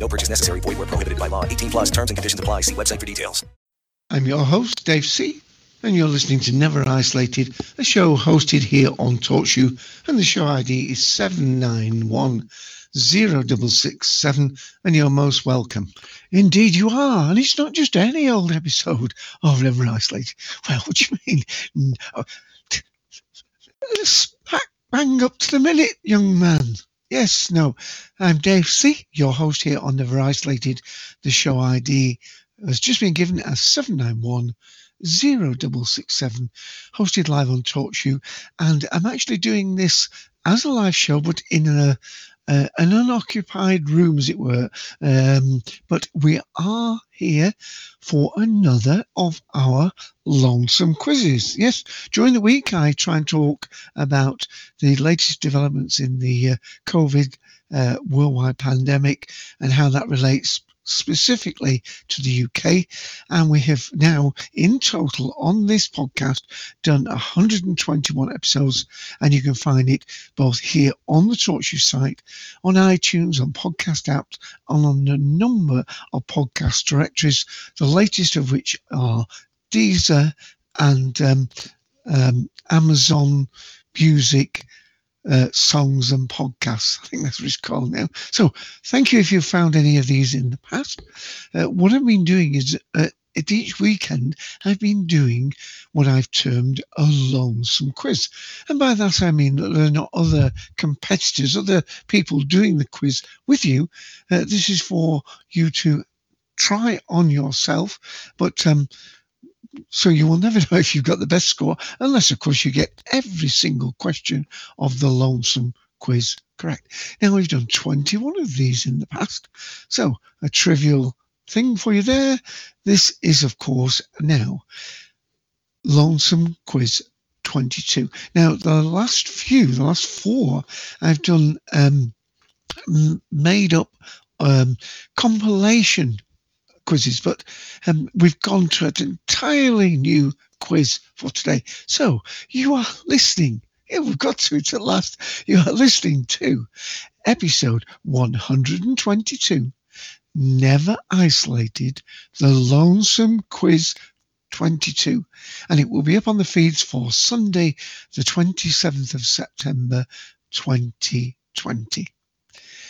No purchase necessary. Void where prohibited by law. 18 plus terms and conditions apply. See website for details. I'm your host, Dave C., and you're listening to Never Isolated, a show hosted here on TalkShoe, and the show ID is 7910667, and you're most welcome. Indeed, you are, and it's not just any old episode of Never Isolated. Well, what do you mean? No. Oh, smack bang up to the minute, young man. Yes, no. I'm Dave C., your host here on Never Isolated. The show ID has just been given as 791 0667, hosted live on TalkShoe. And I'm actually doing this as a live show, but in a, uh, an unoccupied room, as it were. Um, but we are here for another of our lonesome quizzes. Yes, during the week, I try and talk about the latest developments in the uh, COVID uh, worldwide pandemic and how that relates specifically to the UK. And we have now, in total, on this podcast, done 121 episodes. And you can find it both here on the TalkShoe site, on iTunes, on podcast apps, and on a number of podcast directories, the latest of which are Deezer and um, um, Amazon Music uh, songs and podcasts. I think that's what it's called now. So thank you if you've found any of these in the past. Uh, what I've been doing is uh, at each weekend, I've been doing what I've termed a lonesome quiz. And by that, I mean that there are not other competitors, other people doing the quiz with you. Uh, this is for you to try on yourself, but um, so you will never know if you've got the best score, unless, of course, you get every single question of the lonesome quiz correct. Now, we've done 21 of these in the past. So, a trivial thing for you there. This is, of course, now lonesome quiz 22. Now, the last few, the last four, I've done um, made up um, compilation quizzes, but um, we've gone to an entirely new quiz for today. So you are listening. Yeah, we've got to it at last. You are listening to episode 122, Never Isolated, the Lonesome Quiz 22. And it will be up on the feeds for Sunday, the 27th of September 2020.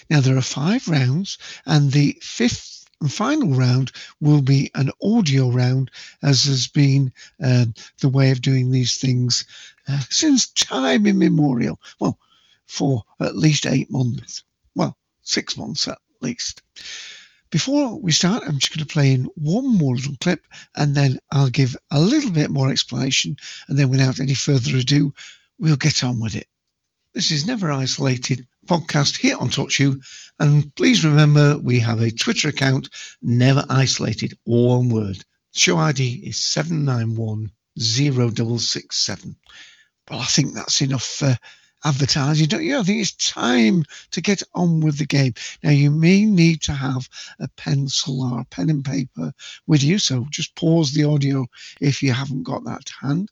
Now, there are five rounds, and the fifth and final round will be an audio round, as has been um, the way of doing these things uh, since time immemorial. Well, for at least eight months. Well, six months at least. Before we start, I'm just going to play in one more little clip and then I'll give a little bit more explanation. And then, without any further ado, we'll get on with it. This is Never Isolated podcast here on TalkShoe. And please remember, we have a Twitter account, Never Isolated, all one word. Show ID is 7910667. Well, I think that's enough for advertising, don't you? I think it's time to get on with the game. Now, you may need to have a pencil or a pen and paper with you, so just pause the audio if you haven't got that to hand.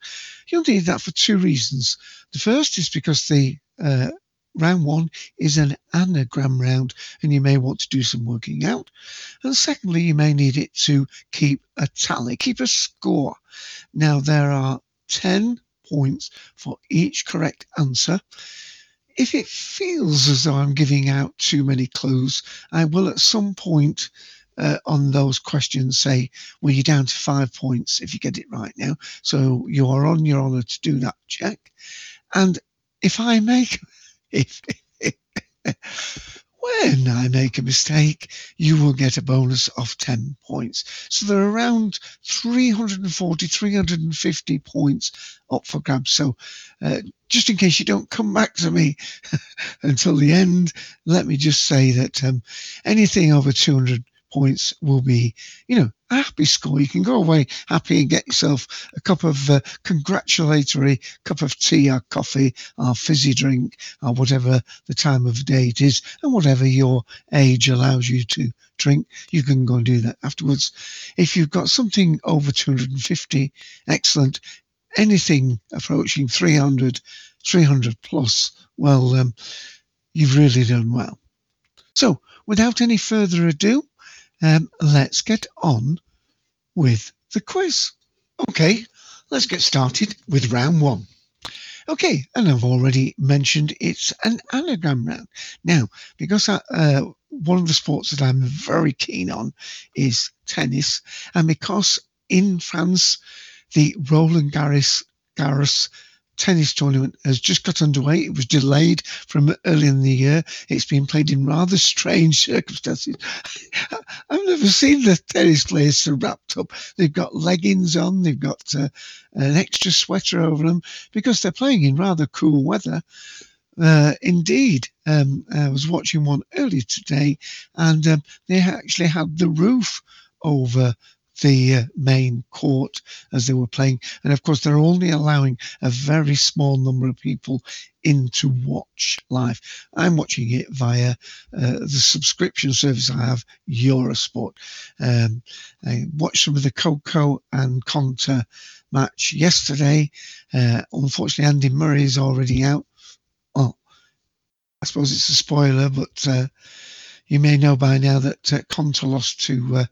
You'll need that for two reasons. The first is because the uh, round one is an anagram round, and you may want to do some working out. And secondly, you may need it to keep a tally, keep a score. Now, there are 10 points for each correct answer. If it feels as though I'm giving out too many clues, I will at some point uh, on those questions say, well, you're down to five points if you get it right now. So you are on your honour to do that check. And if I make when I make a mistake, you will get a bonus of 10 points. So there are around 340, 350 points up for grabs. So uh, just in case you don't come back to me until the end, let me just say that um, anything over 200 points will be, you know, a happy score. You can go away happy and get yourself a cup of uh, congratulatory cup of tea or coffee or fizzy drink or whatever the time of day it is and whatever your age allows you to drink. You can go and do that afterwards. If you've got something over 250, excellent. Anything approaching 300, 300 plus, well, um, you've really done well. So, without any further ado, um, let's get on with the quiz. Okay, let's get started with round one. Okay, and I've already mentioned it's an anagram round. Now, because I, uh, one of the sports that I'm very keen on is tennis, and because in France the Roland Garros, Garros tennis tournament has just got underway. It was delayed from early in the year. It's been played in rather strange circumstances. I've never seen the tennis players so wrapped up. They've got leggings on, they've got uh, an extra sweater over them because they're playing in rather cool weather. Uh, indeed, um, I was watching one earlier today, and um, they actually had the roof over the uh, main court as they were playing. And of course, they're only allowing a very small number of people in to watch live. I'm watching it via uh, the subscription service I have, Eurosport. Um, I watched some of the Coco and Konta match yesterday. Uh, unfortunately, Andy Murray is already out. Well, I suppose it's a spoiler, but uh, you may know by now that uh, Konta lost to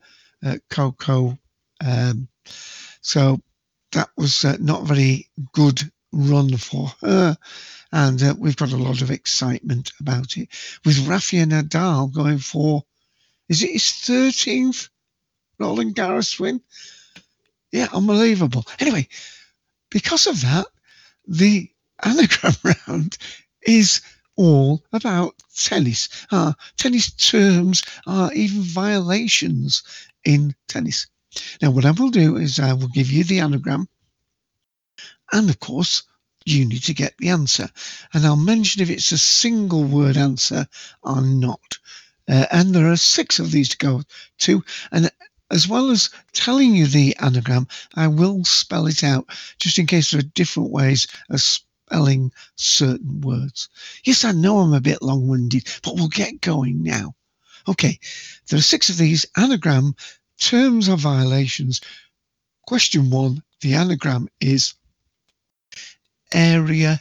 uh, Coco. Um, so that was uh, not very good run for her. And uh, we've got a lot of excitement about it. With Rafael Nadal going for, is it his 13th Roland Garros win? Yeah, unbelievable. Anyway, because of that, the anagram round is all about tennis. Uh, tennis terms are even violations in tennis. Now, what I will do is I will give you the anagram, and of course, you need to get the answer. And I'll mention if it's a single word answer or not. Uh, and there are six of these to go to. And as well as telling you the anagram, I will spell it out just in case there are different ways of spelling certain words. Yes, I know I'm a bit long winded, but we'll get going now. Okay, there are six of these anagram terms of violations. Question one the anagram is area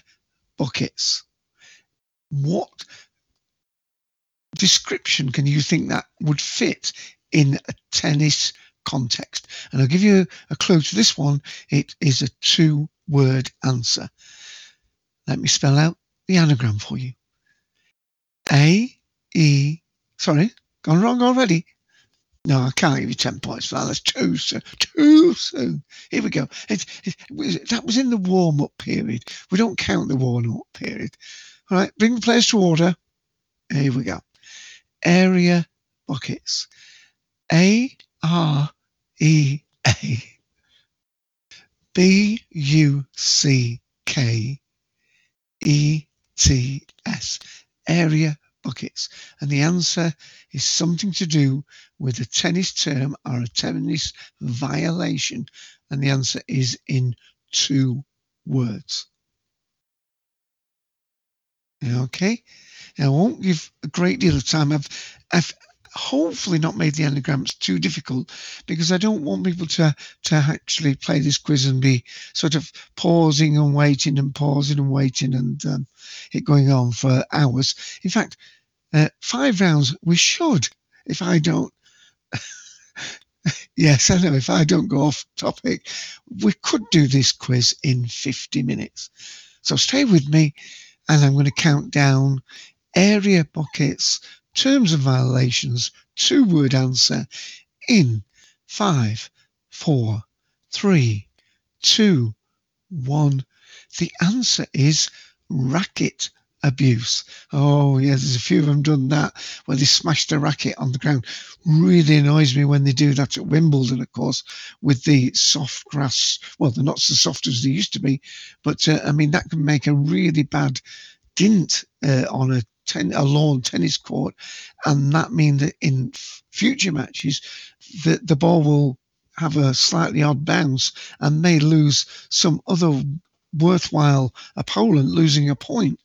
buckets. What description can you think that would fit in a tennis context? And I'll give you a clue to this one. It is a two word answer. Let me spell out the anagram for you. A, E, sorry, gone wrong already. No, I can't give you 10 points for that. That's too soon. Too soon. Here we go. It, it, that was in the warm up period. We don't count the warm up period. All right, bring the players to order. Here we go. Area buckets. A R E A B U C K E T S. Area buckets. And the answer is something to do with a tennis term or a tennis violation. And the answer is in two words. Okay. Now, I won't give a great deal of time. I've, I've hopefully not made the anagrams too difficult because I don't want people to to actually play this quiz and be sort of pausing and waiting and pausing and waiting and um, it going on for hours. In fact, uh, five rounds we should if I don't. yes, I know. If I don't go off topic, we could do this quiz in 50 minutes. So stay with me, and I'm going to count down area buckets, terms and violations, two word answer in five, four, three, two, one. The answer is racket abuse. Oh, yeah, there's a few of them done that where they smashed a racket on the ground. Really annoys me when they do that at Wimbledon, of course, with the soft grass. Well, they're not so soft as they used to be, but uh, I mean, that can make a really bad dint uh, on a ten, a lawn tennis court, and that means that in future matches, the the ball will have a slightly odd bounce and may lose some other worthwhile opponent losing a point.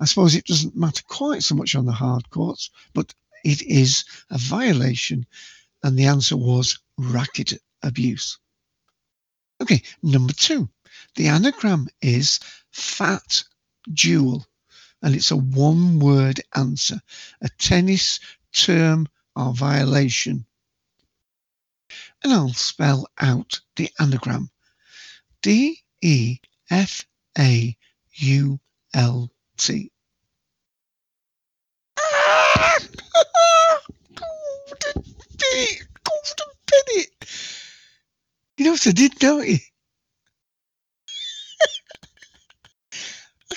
I suppose it doesn't matter quite so much on the hard courts, but it is a violation, and the answer was racket abuse. Okay, number two. The anagram is fat jewel, and it's a one word answer, a tennis term or violation. And I'll spell out the anagram D E F A U L T. Ah! You know what I did, don't you?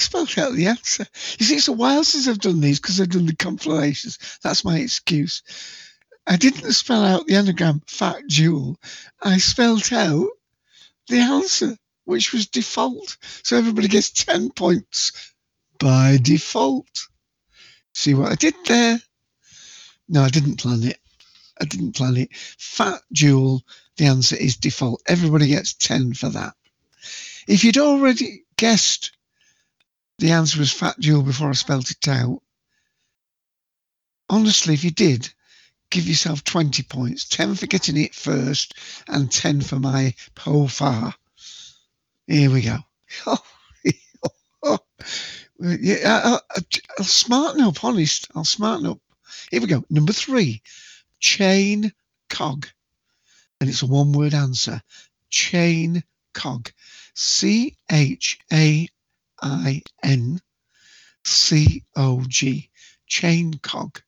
Spelled out the answer. You see, it's a while since I've done these because I've done the compilations. That's my excuse. I didn't spell out the anagram fat jewel. I spelled out the answer, which was default. So everybody gets 10 points by default. See what I did there? No, I didn't plan it. I didn't plan it. Fat jewel, the answer is default. Everybody gets 10 for that. If you'd already guessed the answer was fat jewel before I spelt it out, honestly, if you did, give yourself 20 points 10 for getting it first and 10 for my po far. Here we go. Yeah, I'll, I'll smarten up, honest. I'll smarten up. Here we go. Number three, chain cog. And it's a one word answer. Chain cog. C H A I N C O G. Chain cog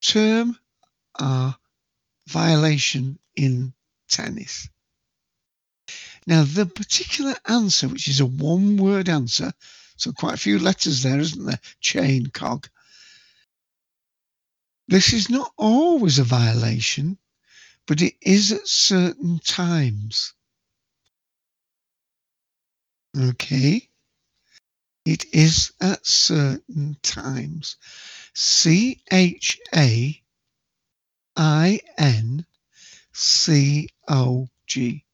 term are violation in tennis. Now, the particular answer, which is a one word answer, so quite a few letters there, isn't there? Chain cog. This is not always a violation, but it is at certain times. Okay. It is at certain times. C H A I N C O G.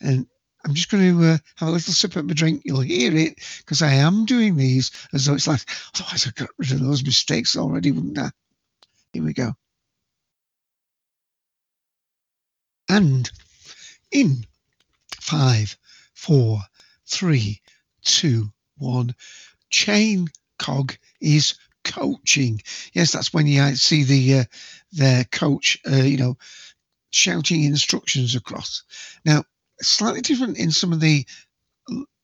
And I'm just going to uh, have a little sip of my drink. You'll hear it because I am doing these as though it's like, otherwise I got rid of those mistakes already, wouldn't I? Here we go. And in five, four, three, two, one, chain cog is coaching. Yes, that's when you see the uh, their coach, uh, you know, shouting instructions across. Now, slightly different in some of the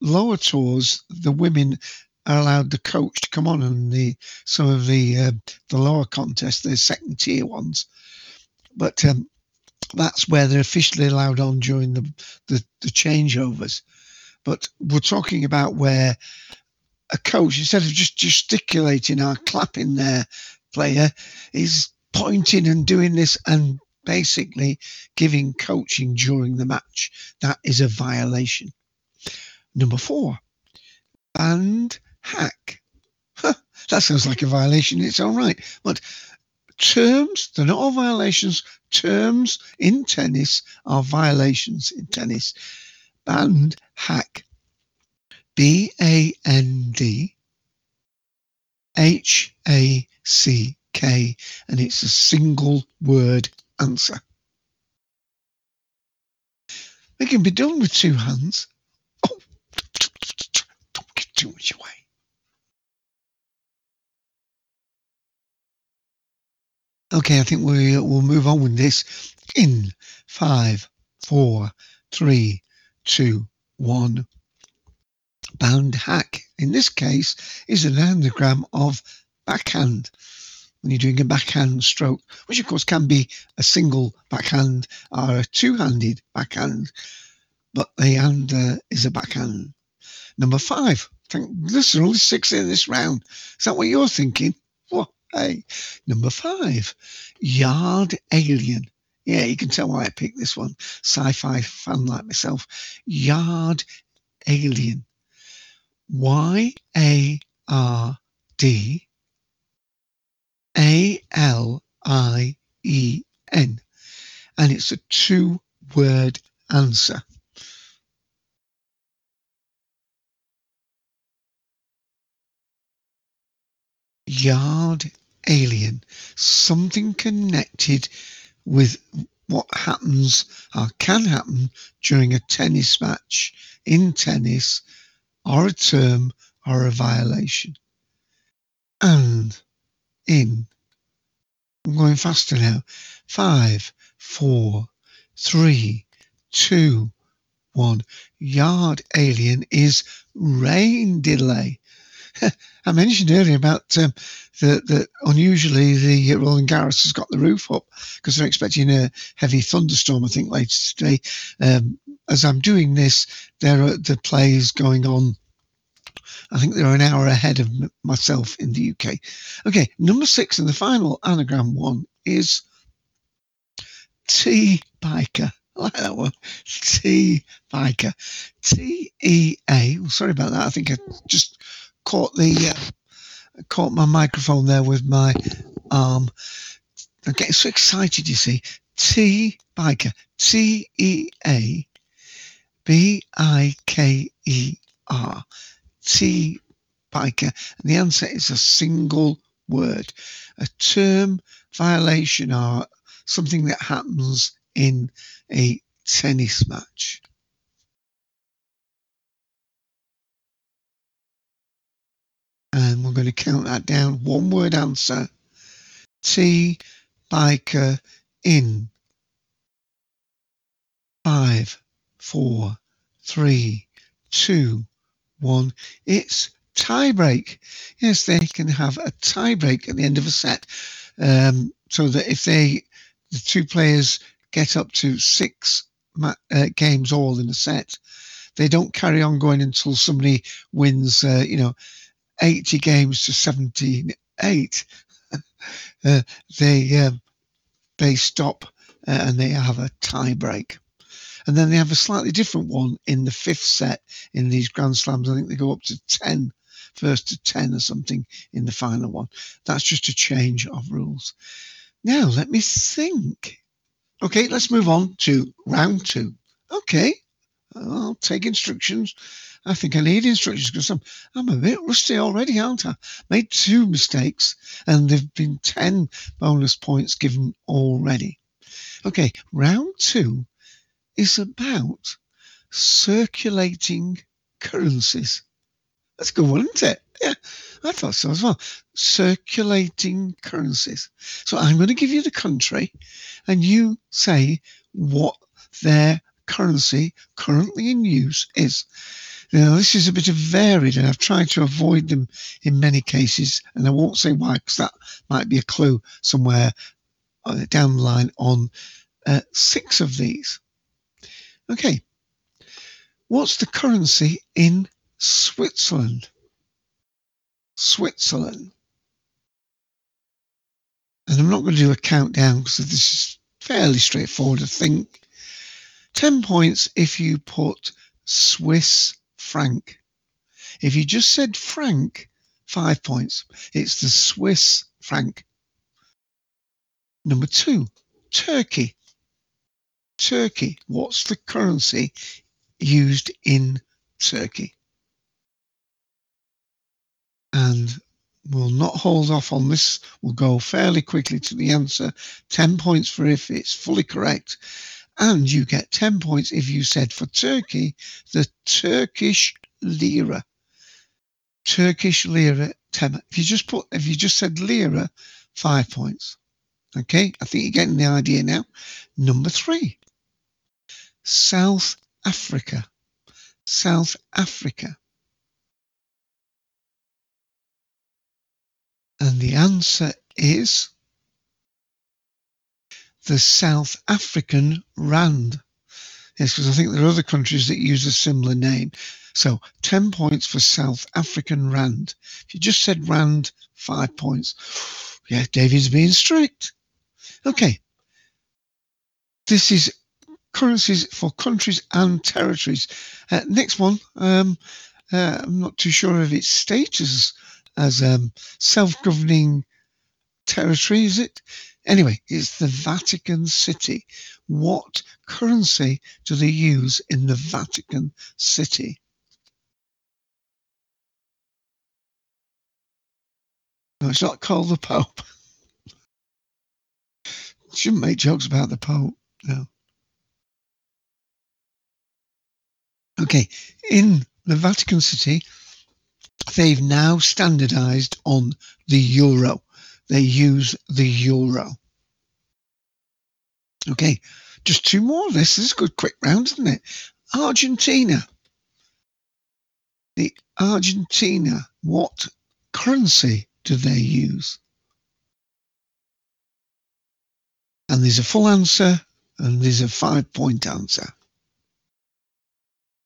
lower tours. The women are allowed the coach to come on, and the some of the uh, the lower contests, the second tier ones. But um, that's where they're officially allowed on during the, the the changeovers. But we're talking about where a coach, instead of just gesticulating or clapping their player, is pointing and doing this and basically giving coaching during the match. That is a violation. Number four, band hack. That sounds like a violation its own right. But terms, they're not all violations. Terms in tennis are violations in tennis. Band hack B A N D H A C K, and it's a single word answer. They can be done with two hands. Oh, don't give too much away. Okay, I think we will move on with this in five, four, three, two, one bound hack. In this case, is an anagram of backhand. When you're doing a backhand stroke, which of course can be a single backhand or a two-handed backhand, but the hand uh, is a backhand. Number five. Thank goodness are only six in this round. Is that what you're thinking? Well, hey. Number five. Yard alien. Yeah, you can tell why I picked this one. Sci-fi fan like myself. Yard alien. Y A R D A L I E N. And it's a two word answer. Yard alien, something connected with what happens or can happen during a tennis match in tennis or a term or a violation. And in, I'm going faster now. Five, four, three, two, one. Yard alien is rain delay. I mentioned earlier about um, that the, unusually the Roland Garros has got the roof up because they're expecting a heavy thunderstorm. I think later today. Um, as I'm doing this, there are the plays going on. I think they're an hour ahead of myself in the UK. Okay, number six and the final anagram one is T biker. I like that one. T biker. T E A. Sorry about that. I think I just caught the uh, caught my microphone there with my arm. I'm getting so excited. You see, T biker, T E A B I K E R, T biker, and the answer is a single word, a term violation or something that happens in a tennis match. And we're going to count that down. One word answer. T biker in. Five, four, three, two, one. It's tie break. Yes, they can have a tie break at the end of a set. Um, so that if they, the two players get up to six ma- uh, games all in a set, they don't carry on going until somebody wins, uh, you know, 80 games to 78, uh, they um, they stop uh, and they have a tie break. And then they have a slightly different one in the fifth set in these Grand Slams. I think they go up to 10, first to 10 or something in the final one. That's just a change of rules. Now, let me think. Okay, let's move on to round two. Okay, I'll take instructions. I think I need instructions because I'm, I'm a bit rusty already, aren't I? Made two mistakes and there've been 10 bonus points given already. Okay, round two is about circulating currencies. That's a good one, isn't it? Yeah, I thought so as well. Circulating currencies. So I'm going to give you the country and you say what their currency currently in use is. Now, this is a bit of varied, and I've tried to avoid them in many cases, and I won't say why, because that might be a clue somewhere uh, down the line on uh, six of these. Okay, what's the currency in Switzerland? Switzerland. And I'm not going to do a countdown because this is fairly straightforward, I think. 10 points if you put Swiss franc. If you just said franc, five points. It's the Swiss franc. Number two, Turkey. Turkey. What's the currency used in Turkey? And we'll not hold off on this. We'll go fairly quickly to the answer. 10 points for if it's fully correct and you get 10 points if you said for Turkey, the Turkish lira. Turkish lira, 10. If you just put, if you just said lira, five points. Okay, I think you're getting the idea now. Number three, South Africa. South Africa. And the answer is the South African Rand. Yes, because I think there are other countries that use a similar name. So 10 points for South African Rand. If you just said Rand, five points. Yeah, David's being strict. Okay. This is currencies for countries and territories. Uh, next one, um, uh, I'm not too sure of its status as um, self governing territory, is it? Anyway, it's the Vatican City. What currency do they use in the Vatican City? No, it's not called the Pope. Shouldn't make jokes about the Pope. No. Okay, in the Vatican City, they've now standardized on the euro. They use the euro. Okay, just two more of this. This is a good quick round, isn't it? Argentina. The Argentina, what currency do they use? And there's a full answer and there's a five point answer.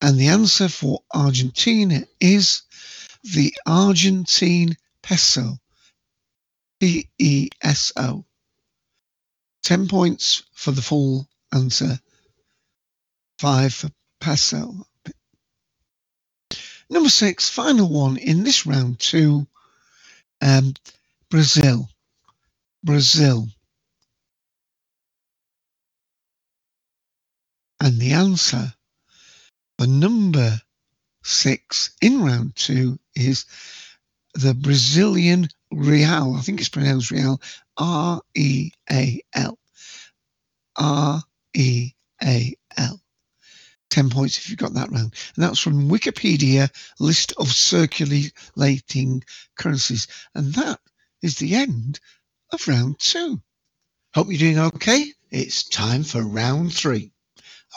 And the answer for Argentina is the Argentine peso. P E S O. 10 points for the full answer, 5 for peso. Number 6, final one in this round 2, um, Brazil. Brazil. And the answer for number six in round two is the Brazilian Real. I think it's pronounced Real. R E A L. R E A L. 10 points if you got that round. And that's from Wikipedia list of circulating currencies. And that is the end of round two. Hope you're doing okay. It's time for round three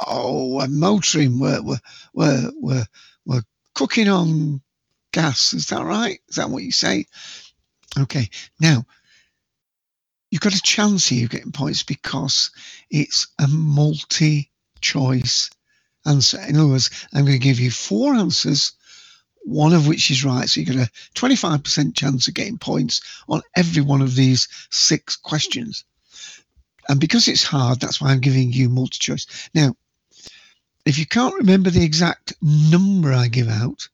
oh, we're motoring, we're, we're, we're, we're, we're cooking on gas. Is that right? Is that what you say? Okay. Now, you've got a chance here of getting points because it's a multi choice answer. In other words, I'm going to give you four answers, one of which is right. So you get a 25% chance of getting points on every one of these six questions. And because it's hard, that's why I'm giving you multi choice. Now, if you can't remember the exact number I give out,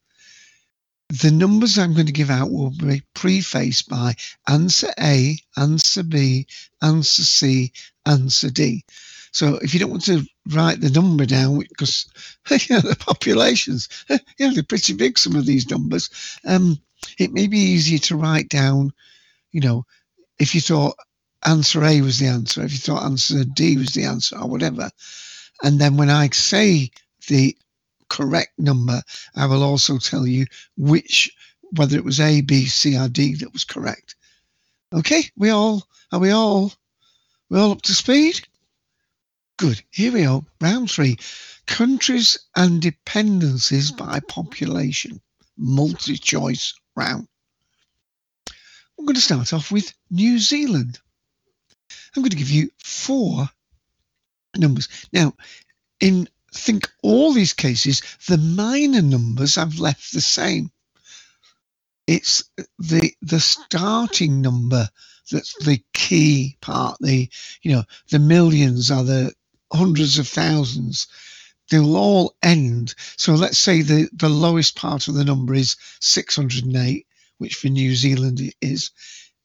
the numbers I'm going to give out will be prefaced by answer A, answer B, answer C, answer D. So if you don't want to write the number down, because you know, the populations, you know, they're pretty big, some of these numbers, um, it may be easier to write down, you know, if you thought answer A was the answer, if you thought answer D was the answer, or whatever. And then when I say the correct number, I will also tell you which, whether it was A, B, C, or D that was correct. Okay, we all, are we all, we all up to speed? Good. Here we are, round three. Countries and dependencies by population. Multi-choice round. I'm going to start off with New Zealand. I'm going to give you four numbers. Now, in think all these cases, the minor numbers I've left the same. It's the the starting number that's the key part. The you know the millions are the hundreds of thousands. They'll all end. So let's say the, the lowest part of the number is 608, which for New Zealand is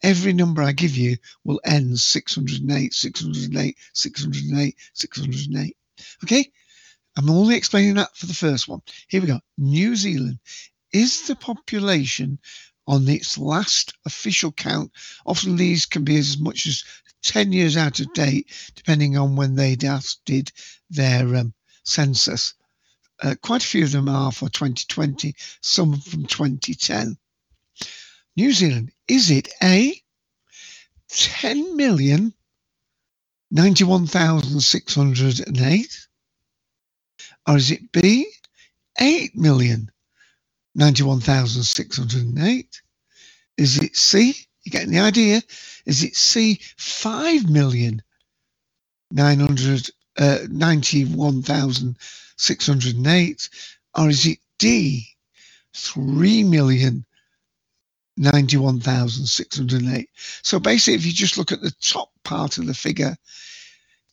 every number I give you will end 608, 608, 608, 608. Okay? I'm only explaining that for the first one. Here we go. New Zealand. Is the population on its last official count? Often these can be as much as 10 years out of date, depending on when they did their um, census. Uh, quite a few of them are for 2020, some from 2010. New Zealand, is it A, 10 million 91,608? Or is it B, 8 million 91,608? Is it C? You getting the idea? Is it C, 5 million 991,608? Uh, or is it D, 3 million 91,608. So basically, if you just look at the top part of the figure,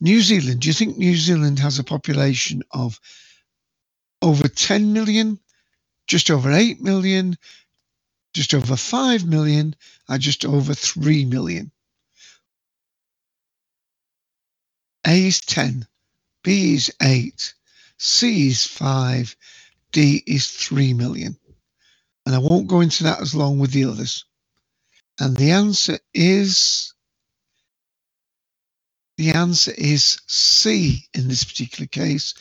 New Zealand, do you think New Zealand has a population of over 10 million, just over 8 million, just over 5 million, or just over 3 million? A is 10, B is 8, C is 5, D is 3 million. And I won't go into that as long with the others. And the answer is the answer is C in this particular case.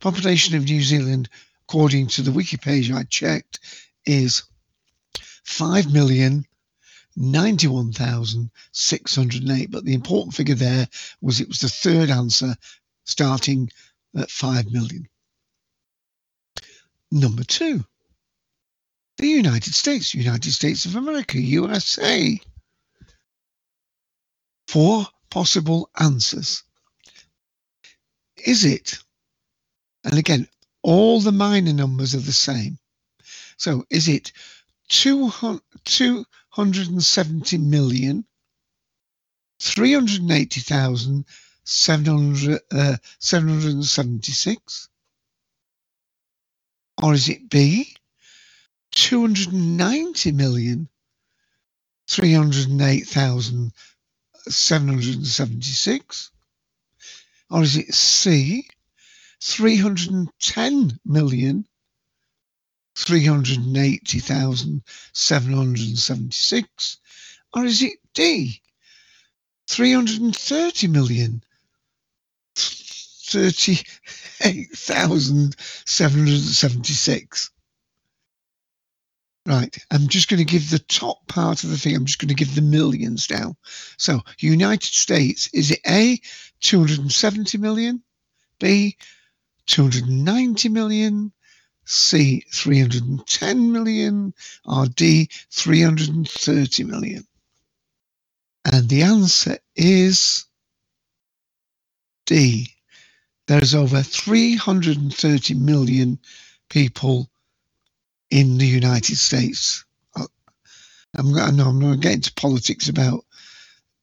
Population of New Zealand, according to the wiki page I checked, is 5,091,608. But the important figure there was it was the third answer starting at 5 million. Number two, the United States, United States of America, USA. Four possible answers. Is it? And again, all the minor numbers are the same. So is it 270 million, 380,000, 776? Uh, or is it B, 290 million, 308,000, 776? Or is it C, 310 million, 380,776? Or is it D, 330 million, 38,776? Right, I'm just going to give the top part of the thing. I'm just going to give the millions now. So, United States, is it A, 270 million? B, 290 million? C, 310 million? Or D, 330 million? And the answer is D. There's over 330 million people in the United States. Uh, I'm, I know I'm not getting into politics about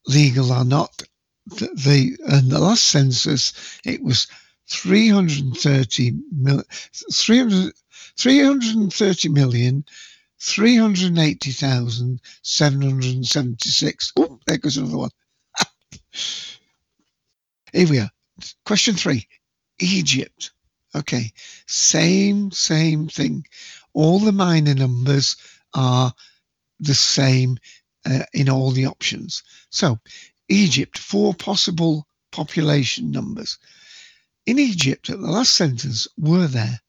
legal or not. The, the in the last census, it was 330 mil, 300, 330 million. 380,776. Oh, there goes another one. Here we are. Question three Egypt. Okay, same, same thing all the minor numbers are the same uh, in all the options. So, Egypt, four possible population numbers. In Egypt, at the last sentence, were there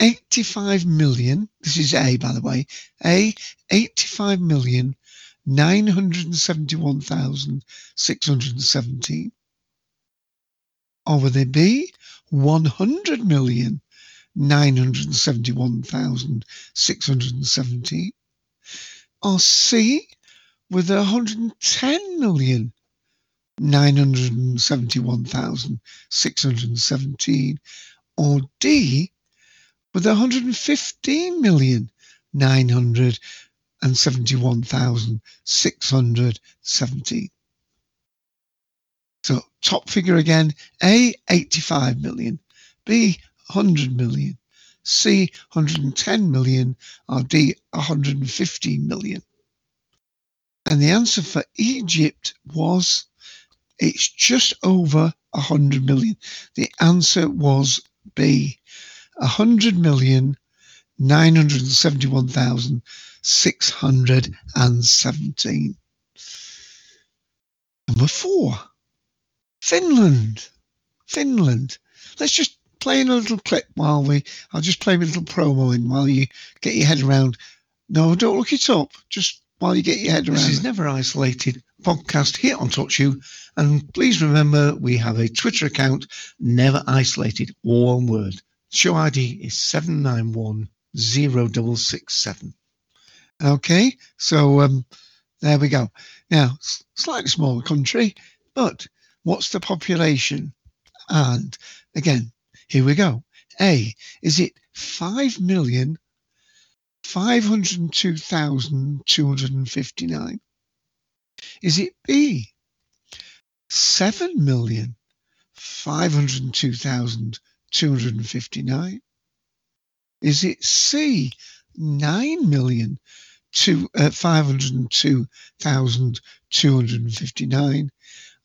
85 million, this is A by the way, A, 85 million 971,617. Or will there be 100 million 971,670. Or C with 110 million 971,617 or D with 115 million 971,617. So top figure again, A 85 million, B 100 million, C 110 million, or D 115 million? And the answer for Egypt was it's just over 100 million. The answer was B 100 million 971,617. Number four, Finland. Finland. Let's just playing a little clip while we. I'll just play a little promo in while you get your head around. No, don't look it up. Just while you get your head around. This is Never Isolated podcast here on TalkShoe. And please remember we have a Twitter account, Never Isolated, all one word. Show ID is 7910667. Okay, so um, there we go. Now, slightly smaller country, but what's the population? And again, here we go. A, is it 5,502,259? Is it B, 7,502,259? Is it C, 9 million uh, 502,259?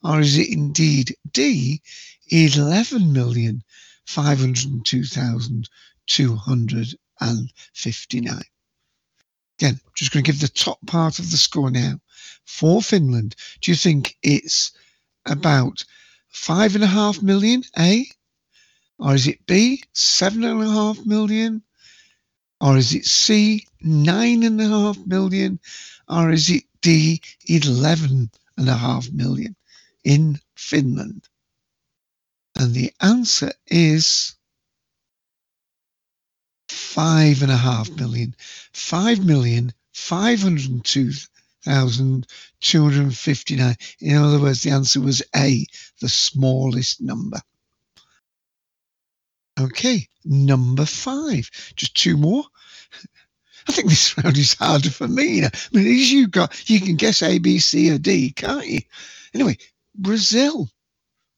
Or is it indeed D, 11,502,259? Again, just going to give the top part of the score now. For Finland, do you think it's about five and a half million, A? Or is it B, seven and a half million? Or is it C, nine and a half million? Or is it D, eleven and a half million in Finland? And the answer is five and a half million. Five million five hundred and two thousand two hundred and fifty nine. In other words, the answer was A, the smallest number. Okay, number five. Just two more. I think this round is harder for me. I mean, you got you can guess A, B, C, or D, can't you? Anyway, Brazil.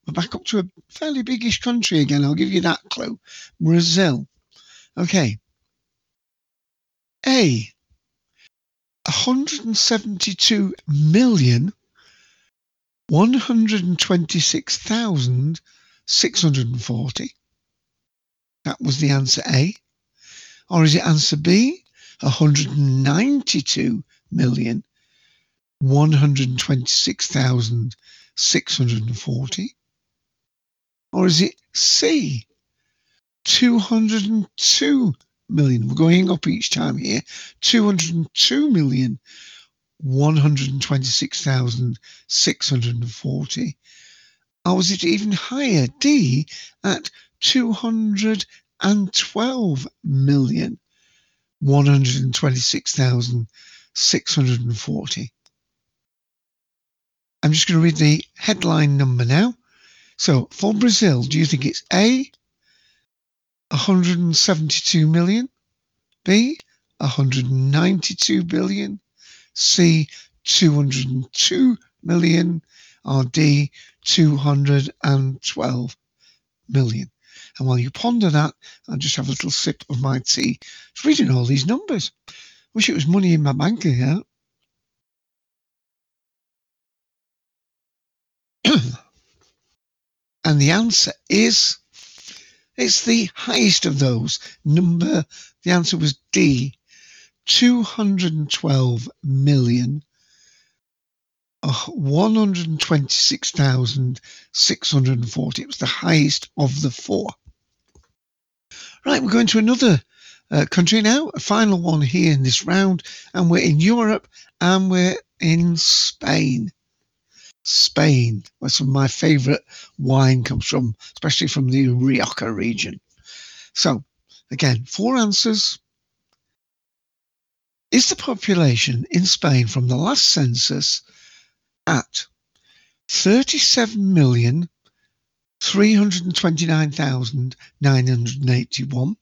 We're back up to a fairly biggish country again. I'll give you that clue. Brazil. Okay. A. 172 million 126,640. That was the answer A. Or is it answer B? 192 million 126,640? Or is it C? 202 million. We're going up each time here. 202 million 126,640. Or was it even higher? D at 212 million 126,640. I'm just going to read the headline number now. So for Brazil, do you think it's A, 172 million, B, 192 billion, C, 202 million, or D, 212 million? And while you ponder that, I'll just have a little sip of my tea. It's reading all these numbers. Wish it was money in my bank account. And the answer is it's the highest of those. Number the answer was D. 212 million uh, 126,640. It was the highest of the four. Right, we're going to another uh, country now, a final one here in this round, and we're in Europe and we're in Spain. Spain, where some of my favourite wine comes from, especially from the Rioja region. So, again, four answers. Is the population in Spain from the last census at 37,329,981?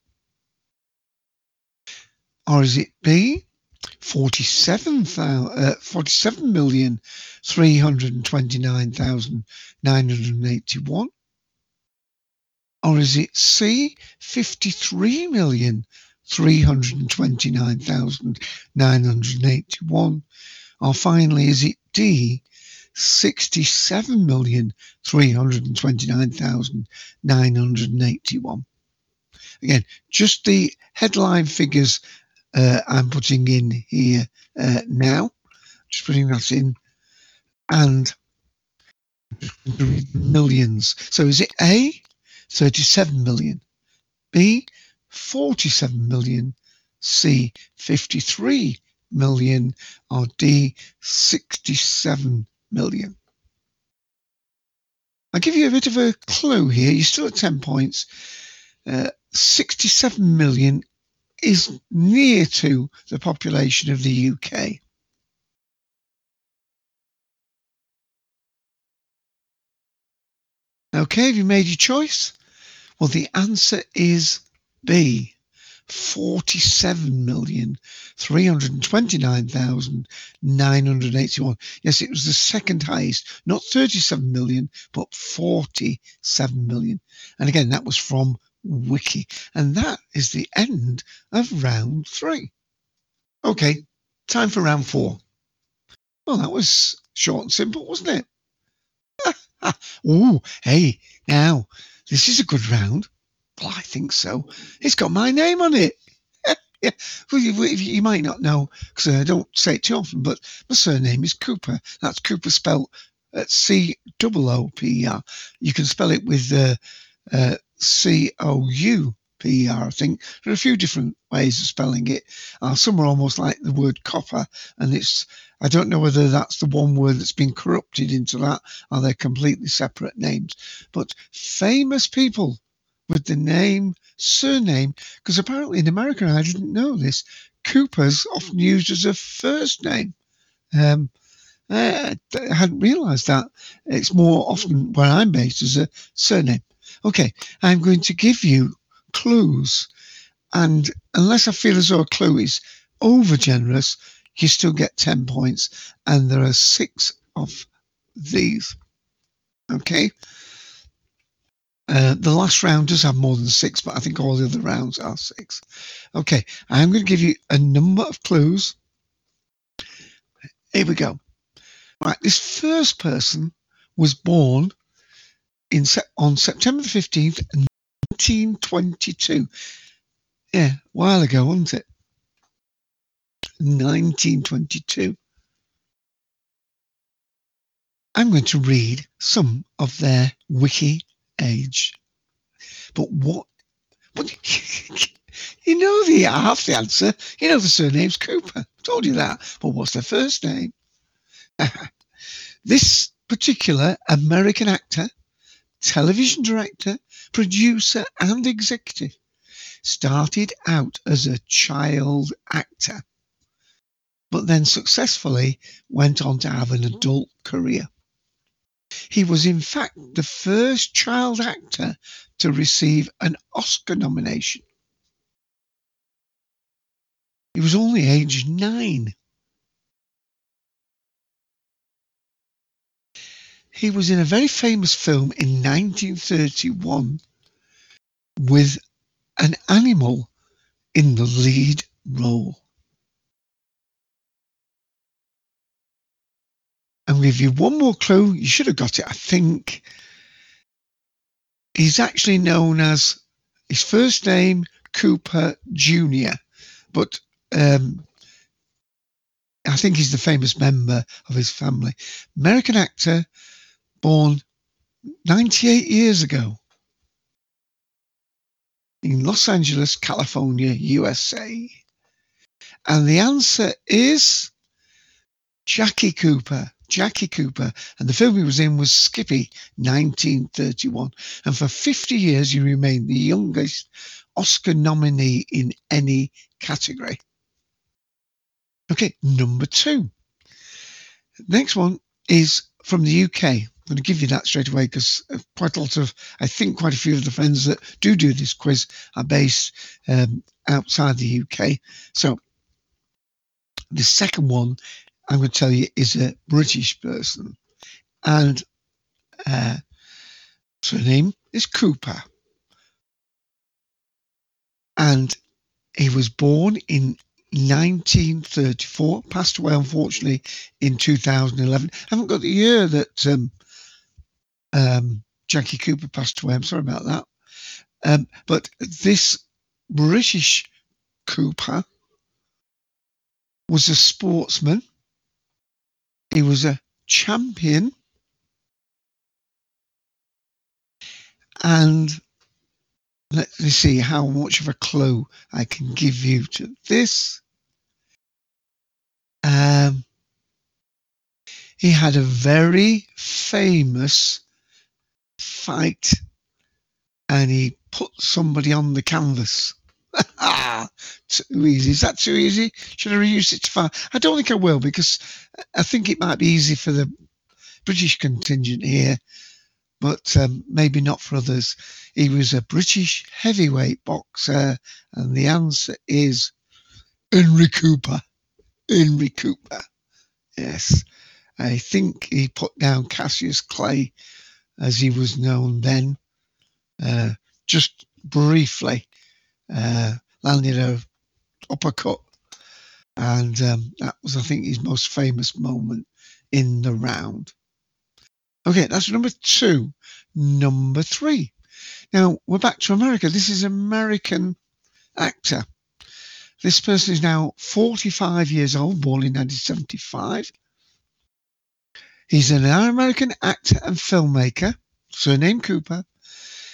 Or is it B, 47, uh, 47 million 329,981? Or is it C, 53,329,981? Or finally, is it D, 67,329,981. Again, just the headline figures uh, I'm putting in here uh, now. Just putting that in. And millions. So is it A, 37 million, B, 47 million, C, 53 million, or D, 67 million. I'll give you a bit of a clue here. You're still at 10 points. Uh, 67 million is near to the population of the UK. Okay, have you made your choice? Well, the answer is B. 47,329,981. Yes, it was the second highest, not 37 million, but 47 million. And again, that was from Wiki. And that is the end of round three. Okay, time for round four. Well, that was short and simple, wasn't it? oh, hey, now, this is a good round. Well, I think so. It's got my name on it. yeah, well, you, you, might not know because I don't say it too often, but my surname is Cooper. That's Cooper spelled uh, C O O P E R. You can spell it with uh, uh, C O U P E R. I think there are a few different ways of spelling it. Uh, some are almost like the word copper, and it's I don't know whether that's the one word that's been corrupted into that, or they're completely separate names. But famous people with the name surname, because apparently in America, I didn't know this, Cooper's often used as a first name. Um, I hadn't realised that. It's more often where I'm based as a surname. Okay, I'm going to give you clues, and unless I feel as though a clue is over generous, you still get 10 points, and there are six of these. Okay. Uh, the last round does have more than six, but I think all the other rounds are six. Okay, I'm going to give you a number of clues. Here we go. Right, this first person was born in on September the 15th, 1922. Yeah, a while ago, wasn't it? 1922. I'm going to read some of their wiki age. But what, what you know the half the answer. You know the surname's Cooper. Told you that. But what's their first name? this particular American actor, television director, producer, and executive started out as a child actor, but then successfully went on to have an adult career. He was, in fact, the first child actor to receive an Oscar nomination. He was only aged nine. He was in a very famous film in 1931 with an animal in the lead role. And give you one more clue. You should have got it, I think. He's actually known as his first name Cooper Jr., but um, I think he's the famous member of his family. American actor, born 98 years ago in Los Angeles, California, USA. And the answer is Jackie Cooper. Jackie Cooper, and the film he was in was Skippy, 1931. And for 50 years, he remained the youngest Oscar nominee in any category. Okay, number two. Next one is from the UK. Going to give you that straight away because quite a lot of, I think quite a few of the friends that do do this quiz are based um, outside the UK. So the second one I'm going to tell you is a British person, and uh, name is Cooper, and he was born in 1934, passed away unfortunately in 2011. I haven't got the year that um, um, Jackie Cooper passed away. I'm sorry about that. Um, but this British Cooper was a sportsman he was a champion. And let me see how much of a clue I can give you to this. Um, he had a very famous fight and he put somebody on the canvas. too easy. Is that too easy? Should I reuse it to far? I don't think I will because I think it might be easy for the British contingent here, but um, maybe not for others. He was a British heavyweight boxer, and the answer is Henry Cooper. Henry Cooper. Yes. I think he put down Cassius Clay, as he was known then, uh, just briefly uh, landed a uppercut, and um, that was, I think, his most famous moment in the round. Okay, that's number two. Number three. Now we're back to America. This is American actor. This person is now 45 years old, born in 1975. He's an American actor and filmmaker, surname Cooper.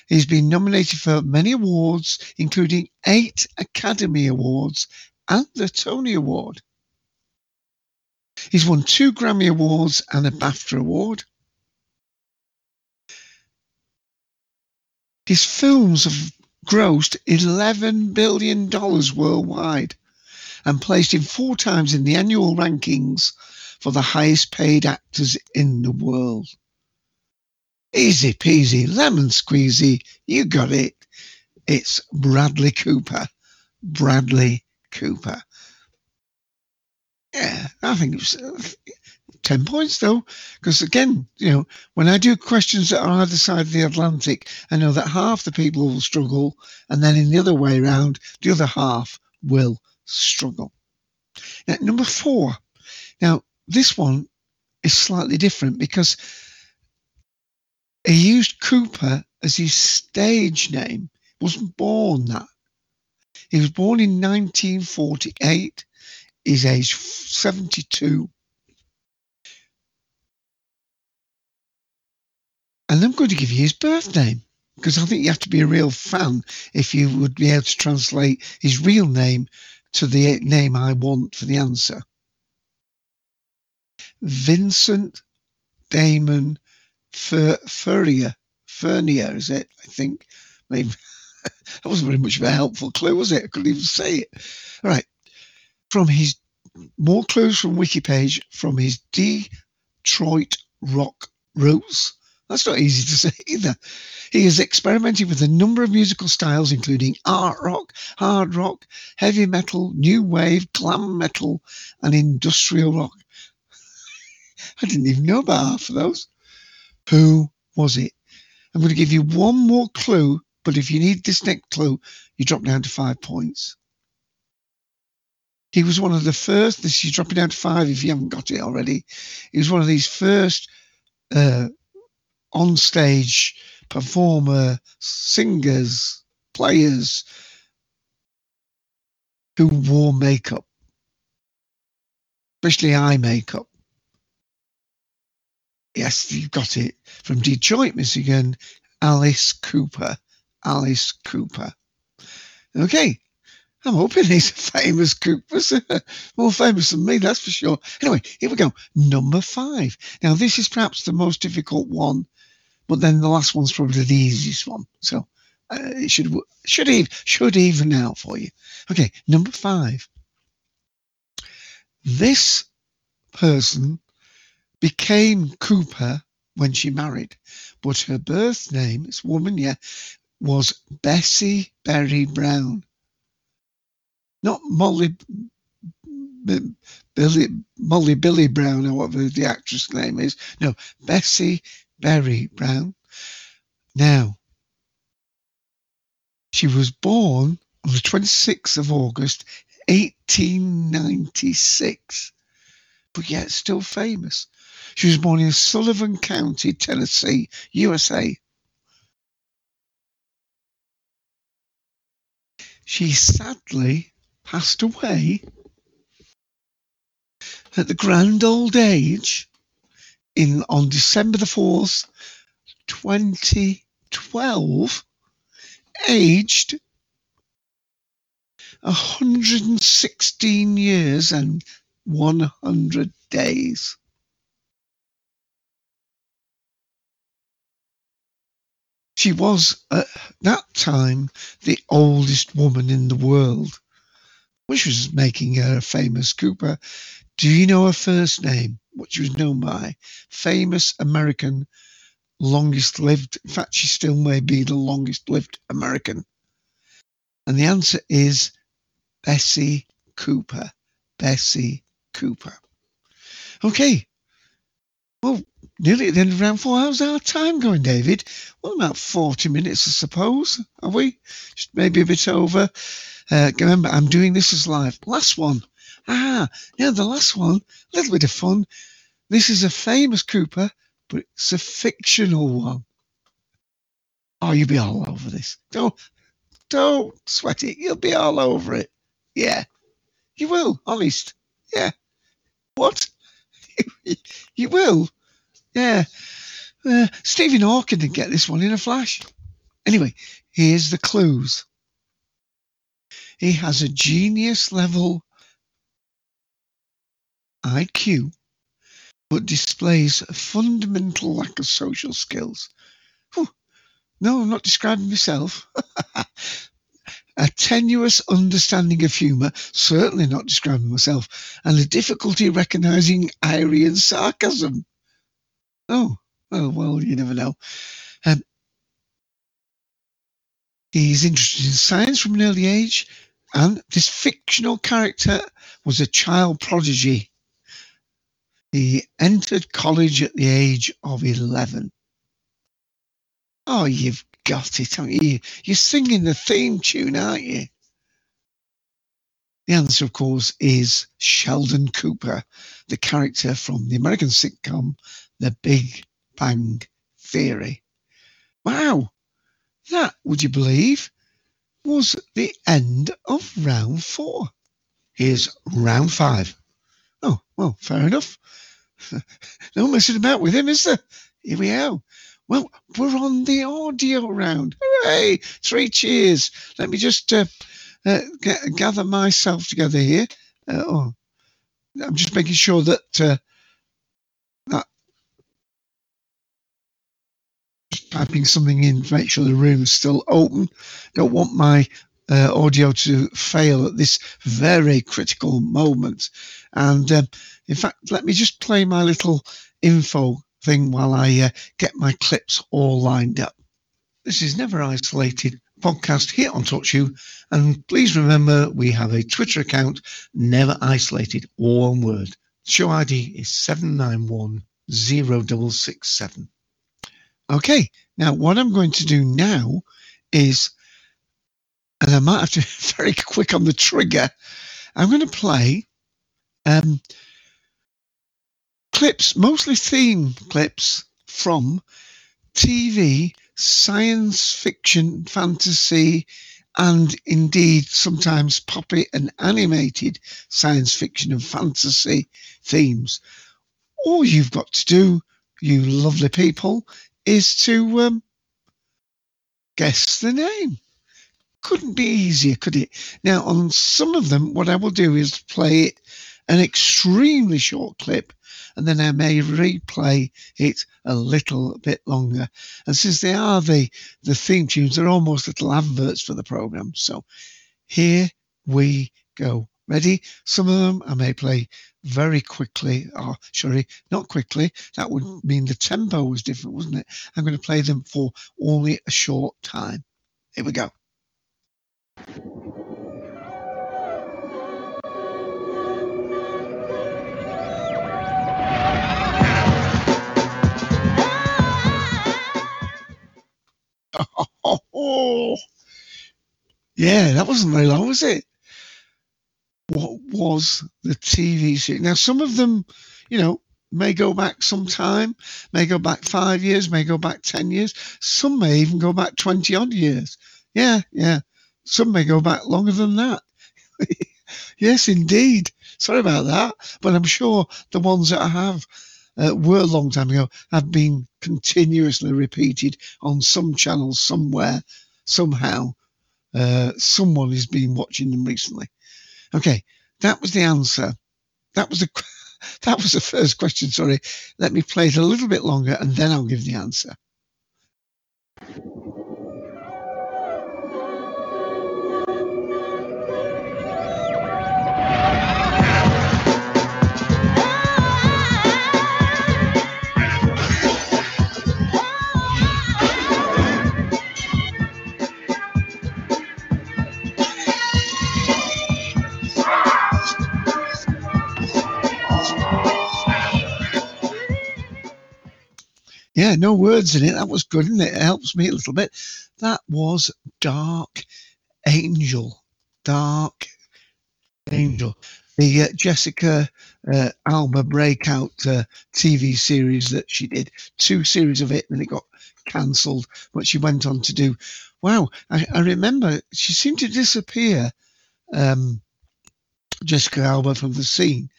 He's been nominated for many awards, including eight Academy Awards and the Tony Award. He's won two Grammy Awards and a BAFTA Award. His films have grossed $11 billion worldwide and placed him four times in the annual rankings for the highest paid actors in the world. Easy peasy, lemon squeezy, you got it. It's Bradley Cooper. Bradley Cooper. Yeah, I think it was uh, 10 points though, because again, you know, when I do questions that are either side of the Atlantic, I know that half the people will struggle, and then in the other way around, the other half will struggle. Now, number four. Now, this one is slightly different because he used Cooper as his stage name, wasn't born that. He was born in 1948. He's age 72. And I'm going to give you his birth name because I think you have to be a real fan if you would be able to translate his real name to the name I want for the answer. Vincent Damon Fur- Furrier. Furnier, is it? I think. Maybe that wasn't very much of a helpful clue, was it? I couldn't even say it. All right. From his more clues from Wikipage from his Detroit rock roots that's not easy to say either. He has experimented with a number of musical styles, including art rock, hard rock, heavy metal, new wave, glam metal, and industrial rock. I didn't even know about half of those. Who was it? I'm going to give you one more clue, but if you need this next clue, you drop down to five points. He was one of the first, this is dropping down to five if you haven't got it already. He was one of these first uh, on stage performer, singers, players who wore makeup, especially eye makeup. Yes, you've got it. From Detroit, Michigan, Alice Cooper. Alice Cooper. Okay, I'm hoping he's a famous Cooper, more famous than me, that's for sure. Anyway, here we go. Number five. Now, this is perhaps the most difficult one but then the last one's probably the easiest one. So uh, it should should even should even out for you. Okay, number five. This person became Cooper when she married, but her birth name, this woman, yeah, was Bessie Berry Brown. Not Molly Billy Molly Billy Brown or whatever the actress name is. No, Bessie Berry Brown. Now, she was born on the 26th of August, 1896, but yet still famous. She was born in Sullivan County, Tennessee, USA. She sadly passed away at the grand old age in on December the 4th, 2012, aged 116 years and 100 days. She was at that time the oldest woman in the world, which was making her a famous Cooper. Do you know her first name? what she was known by, famous American, longest lived. In fact, she still may be the longest lived American. And the answer is Bessie Cooper. Bessie Cooper. Okay. Well, nearly at the end of round four. How's our time going, David? Well, about 40 minutes, I suppose. Are we? Just maybe a bit over. Uh, remember, I'm doing this as live. Last one. Ah, now the last one, a little bit of fun. This is a famous Cooper, but it's a fictional one. Oh, you'll be all over this. Don't, don't sweat it. You'll be all over it. Yeah, you will. Honest. Yeah. What? you will. Yeah. Uh, Stephen Hawking did get this one in a flash. Anyway, here's the clues. He has a genius level IQ, but displays a fundamental lack of social skills. Whew. No, I'm not describing myself. a tenuous understanding of humour, certainly not describing myself, and a difficulty recognising irony and sarcasm. Oh, well, well, you never know. Um, he's interested in science from an early age, and this fictional character was a child prodigy. He entered college at the age of 11. Oh, you've got it, haven't you? You're singing the theme tune, aren't you? The answer, of course, is Sheldon Cooper, the character from the American sitcom The Big Bang Theory. Wow, that, would you believe, was the end of round four. Here's round five. Oh, well, fair enough. no messing about with him, is there? Here we are. Well, we're on the audio round. Hooray! Three cheers. Let me just uh, uh, gather myself together here. Uh, oh, I'm just making sure that uh, that just piping something in to make sure the room's still open. Don't want my uh, audio to fail at this very critical moment. And um, in fact, let me just play my little info thing while I uh, get my clips all lined up. This is Never Isolated podcast here on TalkShoe. And please remember, we have a Twitter account, Never Isolated, all one word. Show ID is 7910667. Okay, now what I'm going to do now is, and I might have to be very quick on the trigger, I'm going to play um, clips, mostly theme clips from TV, science fiction, fantasy, and indeed sometimes poppy and animated science fiction and fantasy themes. All you've got to do, you lovely people, is to um, guess the name. Couldn't be easier, could it? Now, on some of them, what I will do is play it an extremely short clip and then I may replay it a little bit longer. And since they are the, the theme tunes, they're almost little adverts for the program. So here we go. Ready? Some of them I may play very quickly, or sorry, not quickly. That would mean the tempo was different, wasn't it? I'm going to play them for only a short time. Here we go. Oh, yeah, that wasn't very long, was it? What was the TV series? Now, some of them, you know, may go back some time, may go back five years, may go back 10 years. Some may even go back 20 odd years. Yeah, yeah. Some may go back longer than that. yes, indeed. Sorry about that. But I'm sure the ones that I have uh, were a long time ago have been continuously repeated on some channel somewhere, somehow. Uh, someone has been watching them recently. Okay, that was the answer. That was the that was the first question. Sorry, let me play it a little bit longer and then I'll give the answer. Yeah, no words in it. That was good, and it? it helps me a little bit. That was Dark Angel. Dark Angel. the uh, Jessica uh, Alba breakout uh, TV series that she did, two series of it, and it got cancelled. But she went on to do. Wow, I, I remember she seemed to disappear, um, Jessica Alba from the scene,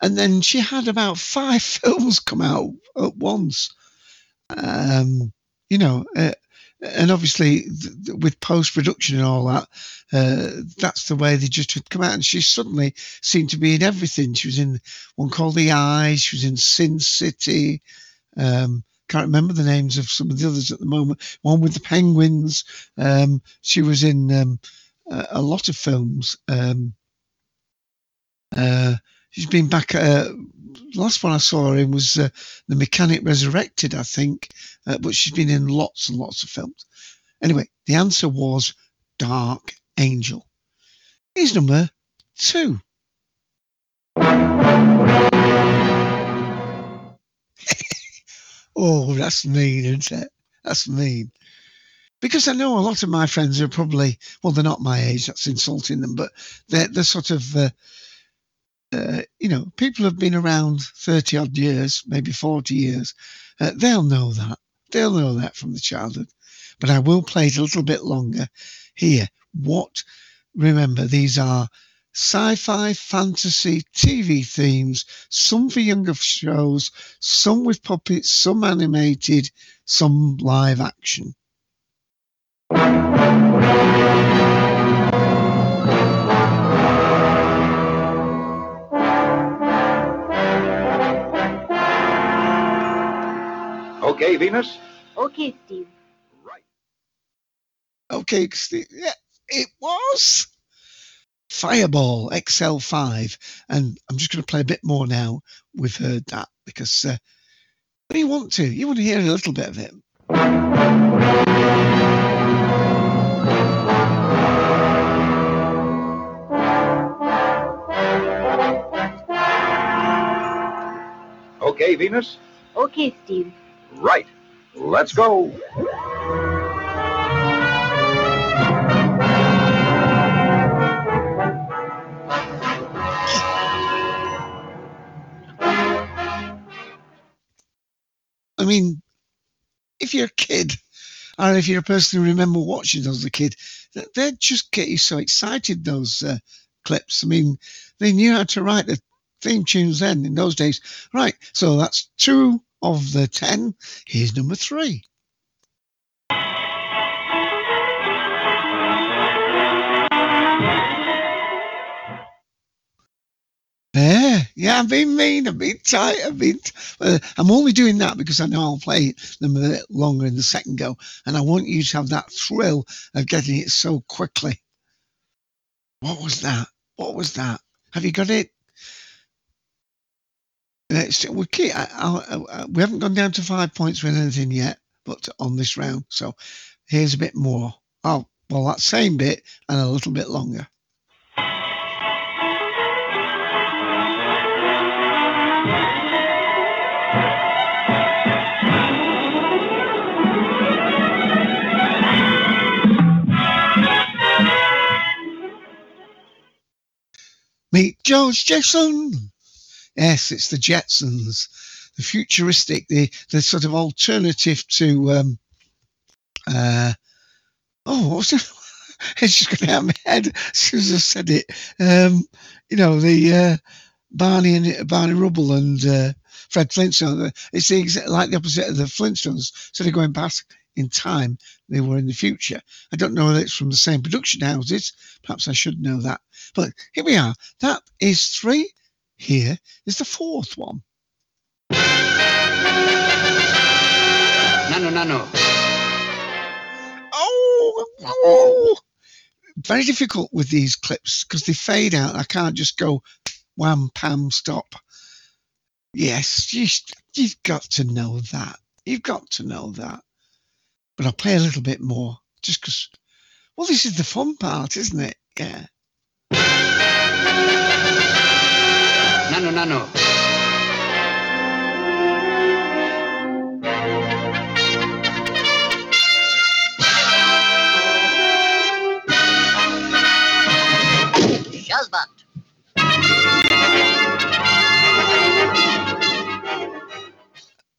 and then she had about five films come out at once. Um, you know, uh, and obviously th- with post production and all that, uh, that's the way they just would come out. And she suddenly seemed to be in everything. She was in one called The Eye. She was in Sin City. Um, can't remember the names of some of the others at the moment. One with the penguins. Um, she was in um, a, a, lot of films. Um, uh, she's been back. Uh, last one I saw her in was uh, The Mechanic Resurrected, I think, uh, but she's been in lots and lots of films. Anyway, the answer was Dark Angel. Here's number two. oh, that's mean, isn't it? That's mean. Because I know a lot of my friends are probably, well, they're not my age, that's insulting them, but they're, they're sort of uh, uh, you know, people have been around 30 odd years, maybe 40 years. Uh, they'll know that. They'll know that from the childhood. But I will play it a little bit longer here. What, remember, these are sci fi, fantasy, TV themes, some for younger shows, some with puppets, some animated, some live action. Okay, Venus? Okay, Steve. Right. Okay, Steve. Yeah, it was. Fireball XL5. And I'm just going to play a bit more now. We've heard that because uh, you want to. You want to hear a little bit of it. Okay, Venus? Okay, Steve. Right. Let's go. I mean, if you're a kid, or if you're a person who remember watching those as a kid, they just get you so excited, those uh, clips. I mean, they knew how to write the theme tunes then in those days. Right, so that's two of the 10. Here's number three. Yeah, yeah, I've been mean, I've been tight, I've been. I'm only doing that because I know I'll play them a bit longer in the second go, and I want you to have that thrill of getting it so quickly. What was that? What was that? Have you got it? We keep, I, I, I, we haven't gone down to five points with anything yet, but on this round. So here's a bit more. Oh, well, that same bit and a little bit longer. Meet George Jetson. Yes, it's the Jetsons, the futuristic, the the sort of alternative to um, uh, oh, what was it? it's just going out of my head as soon as I said it. Um, you know, the uh, Barney and Barney Rubble and uh, Fred Flintstone. It's the exact, like the opposite of the Flintstones. So they're going back in time, they were in the future. I don't know whether it's from the same production houses. Perhaps I should know that. But here we are. That is three here is the fourth one. No, no, no, no. Oh, oh. Very difficult with these clips because they fade out. I can't just go wham, pam, stop. Yes, you, you've got to know that. You've got to know that. But I'll play a little bit more just because, well, this is the fun part, isn't it? Yeah. Nanu, nanu. Shazbot.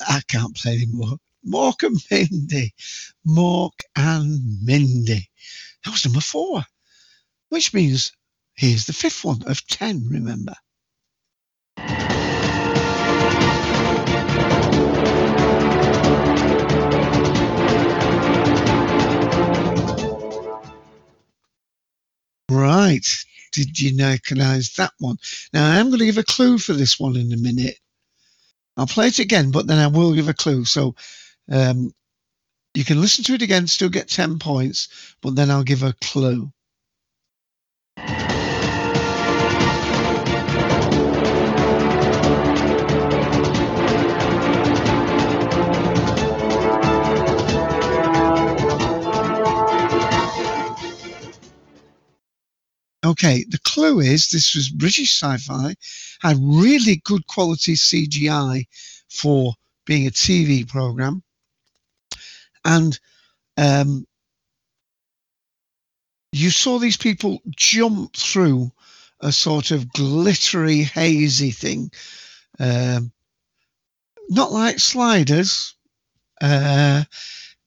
I can't play anymore. Mork and Mindy. Mork and Mindy. That was number four, which means here's the fifth one of ten, remember. Right. Did you recognize that one? Now, I'm going to give a clue for this one in a minute. I'll play it again, but then I will give a clue. So um, you can listen to it again, still get 10 points, but then I'll give a clue. Okay, the clue is this was British sci-fi, had really good quality CGI for being a TV program, and um, you saw these people jump through a sort of glittery, hazy thing, um, not like sliders, uh,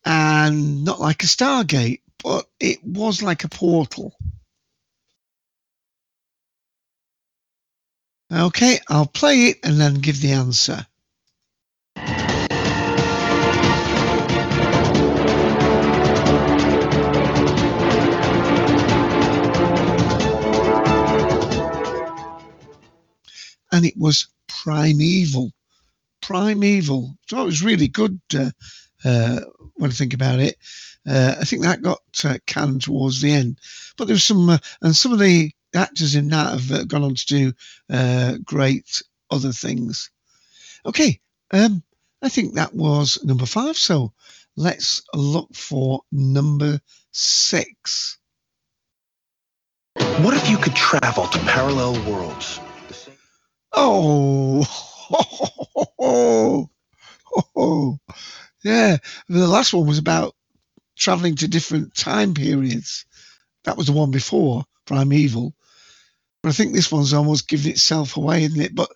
and not like a Stargate, but it was like a portal. Okay, I'll play it and then give the answer. And it was Primeval. Primeval. So it was really good uh, uh, when I think about it. Uh, I think that got uh, canned towards the end. But there was some, uh, and some of the actors in that have uh, gone on to do uh, great other things. Okay, um, I think that was number five. So let's look for number six. What if you could travel to parallel worlds? Oh, Oh, oh, oh, yeah. The last one was about traveling to different time periods. That was the one before Primeval. But I think this one's almost giving itself away, isn't it? But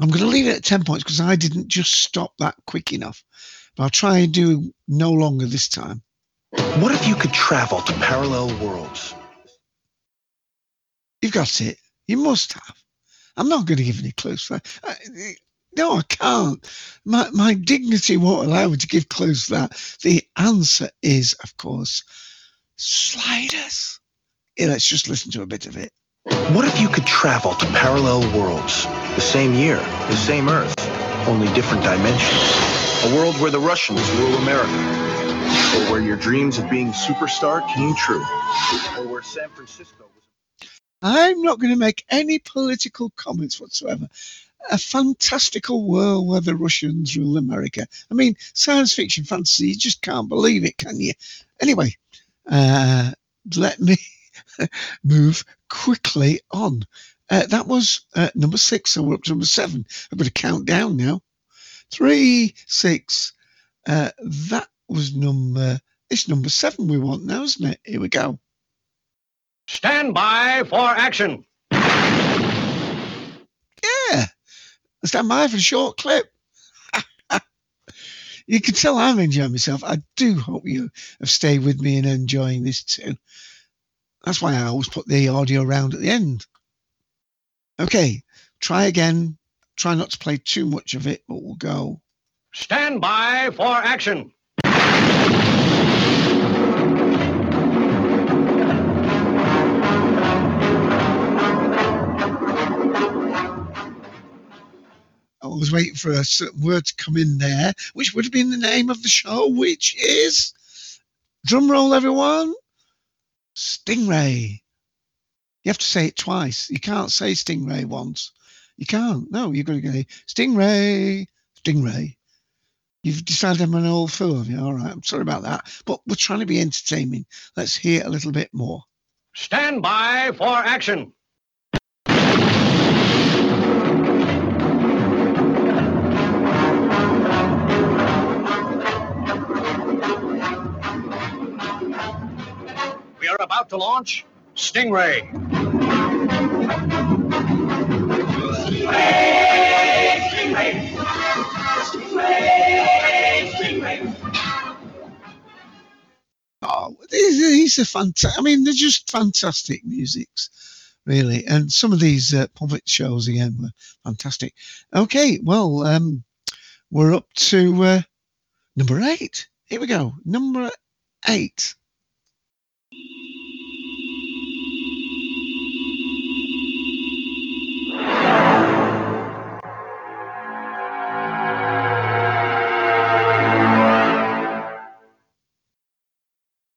I'm going to leave it at 10 points because I didn't just stop that quick enough. But I'll try and do no longer this time. What if you could travel to parallel worlds? You've got it. You must have. I'm not going to give any clues. For I, no, I can't. My, my dignity won't allow me to give clues for that. The answer is, of course, sliders. Yeah, let's just listen to a bit of it. What if you could travel to parallel worlds? The same year, the same Earth, only different dimensions. A world where the Russians rule America. Or where your dreams of being a superstar came true. Or where San Francisco was. I'm not going to make any political comments whatsoever. A fantastical world where the Russians rule America. I mean, science fiction fantasy, you just can't believe it, can you? Anyway, uh, let me move quickly on. Uh, that was uh, number six, so we're up to number seven. I'm going to count down now. Three, six. Uh, that was number. It's number seven we want now, isn't it? Here we go. Stand by for action. Yeah. Stand by for a short clip. you can tell I'm enjoying myself. I do hope you have stayed with me and enjoying this too. That's why I always put the audio around at the end. Okay, try again. Try not to play too much of it, but we'll go. Stand by for action. I was waiting for a certain word to come in there, which would have been the name of the show, which is drum roll, everyone. Stingray. You have to say it twice. You can't say Stingray once. You can't. No, you're going to go Stingray, Stingray. You've decided I'm an old fool, have you? All right, I'm sorry about that. But we're trying to be entertaining. Let's hear a little bit more. Stand by for action. about to launch Stingray. Stingray, Stingray, Oh, he's a fantastic. I mean, they're just fantastic musics, really. And some of these uh, puppet shows again were fantastic. Okay, well, um, we're up to uh, number eight. Here we go. Number eight.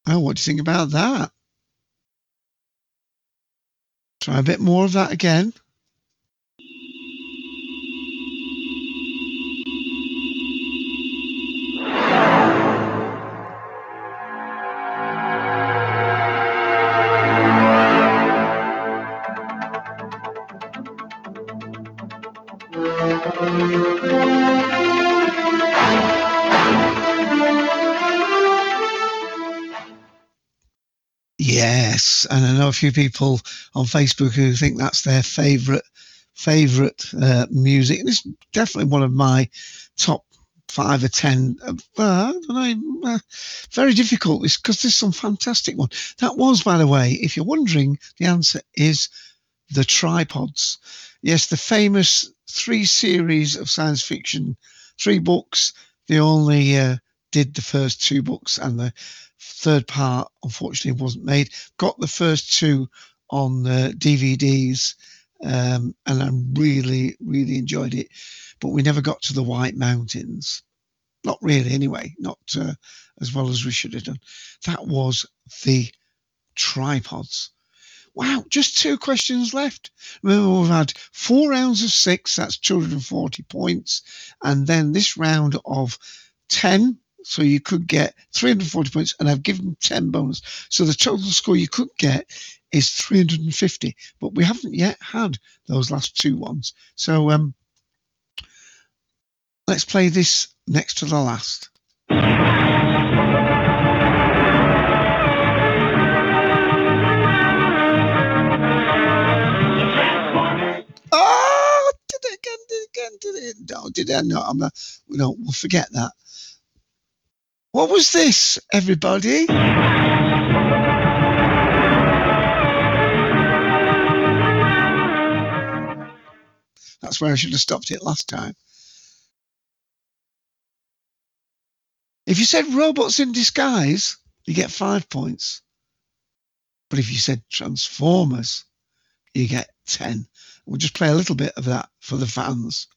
Oh, what do you think about that? Try a bit more of that again. Few people on Facebook who think that's their favourite favourite uh, music. And it's definitely one of my top five or ten. Uh, know, very difficult. Because there's some fantastic one. That was, by the way, if you're wondering, the answer is the tripods. Yes, the famous three series of science fiction, three books. The only uh, did the first two books, and the third part unfortunately wasn't made. Got the first two on uh, DVDs, um, and I really, really enjoyed it. But we never got to the White Mountains. Not really, anyway. Not uh, as well as we should have done. That was the tripods. Wow, just two questions left. Remember, we've had four rounds of six, that's 240 points. And then this round of 10, so you could get 340 points, and I've given 10 bonus. So the total score you could get is 350, but we haven't yet had those last two ones. So um, let's play this next to the last. Oh, did it again, did it again, did it? No, did I not? I'm not, no, we'll forget that. What was this, everybody? That's where I should have stopped it last time. If you said robots in disguise, you get five points. But if you said Transformers, you get 10. We'll just play a little bit of that for the fans.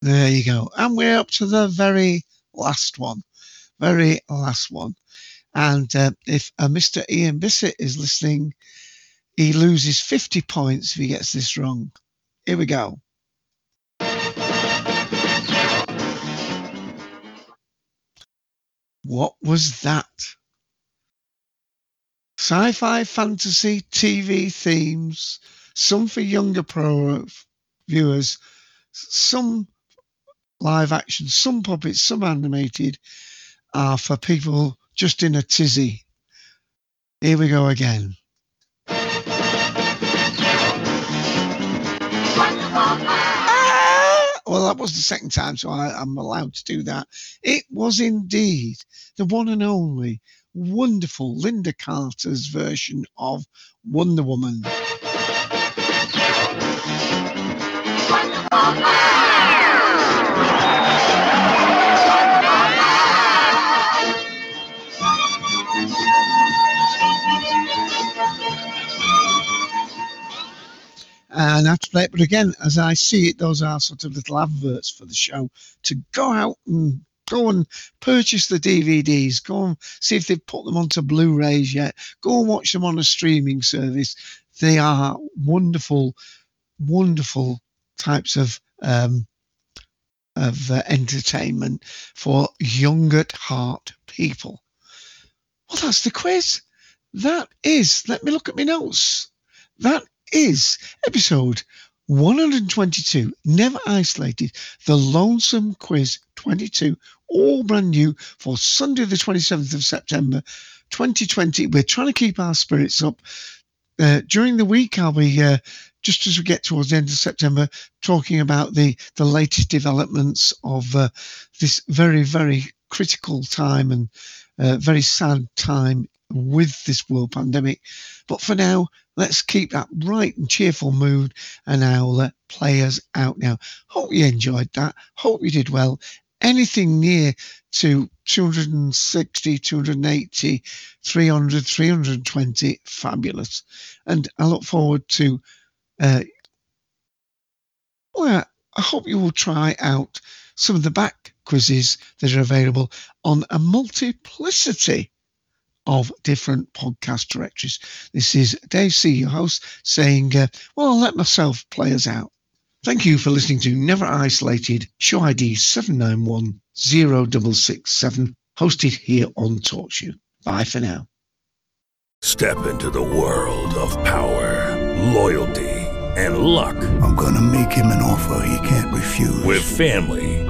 There you go. And we're up to the very last one. Very last one. And uh, if uh, Mr. Ian Bissett is listening, he loses 50 points if he gets this wrong. Here we go. What was that? Sci fi, fantasy, TV themes, some for younger pro viewers, some live action, some puppets, some animated are for people just in a tizzy. Here we go again. Ah! Well, that was the second time, so I, am allowed to do that. It was indeed the one and only wonderful Lynda Carter's version of Wonder Woman. and I have to play it. But again, as I see it, those are sort of little adverts for the show to go out and go and purchase the DVDs. Go and see if they've put them onto Blu-rays yet. Go and watch them on a streaming service. They are wonderful, wonderful types of um, of uh, entertainment for young at heart people. Well, that's the quiz. That is. Let me look at my notes. That is episode 122, Never Isolated, The Lonesome Quiz 22, all brand new for Sunday, the 27th of September 2020. We're trying to keep our spirits up. Uh, during the week, I'll be uh, just as we get towards the end of September, talking about the the latest developments of uh, this very very critical time and uh, very sad time with this world pandemic. But for now, let's keep that bright and cheerful mood, and I'll let players out now. Hope you enjoyed that. Hope you did well. Anything near to 260, 280, 300, 320, fabulous. And I look forward to uh, well, I hope you will try out some of the back quizzes that are available on a multiplicity of different podcast directories. This is Dave C, your host, saying, uh, Well, I'll let myself play us out. Thank you for listening to Never Isolated, show ID 7910667, hosted here on TalkShoe. Bye for now. Step into the world of power, loyalty, and luck. I'm going to make him an offer he can't refuse. With family,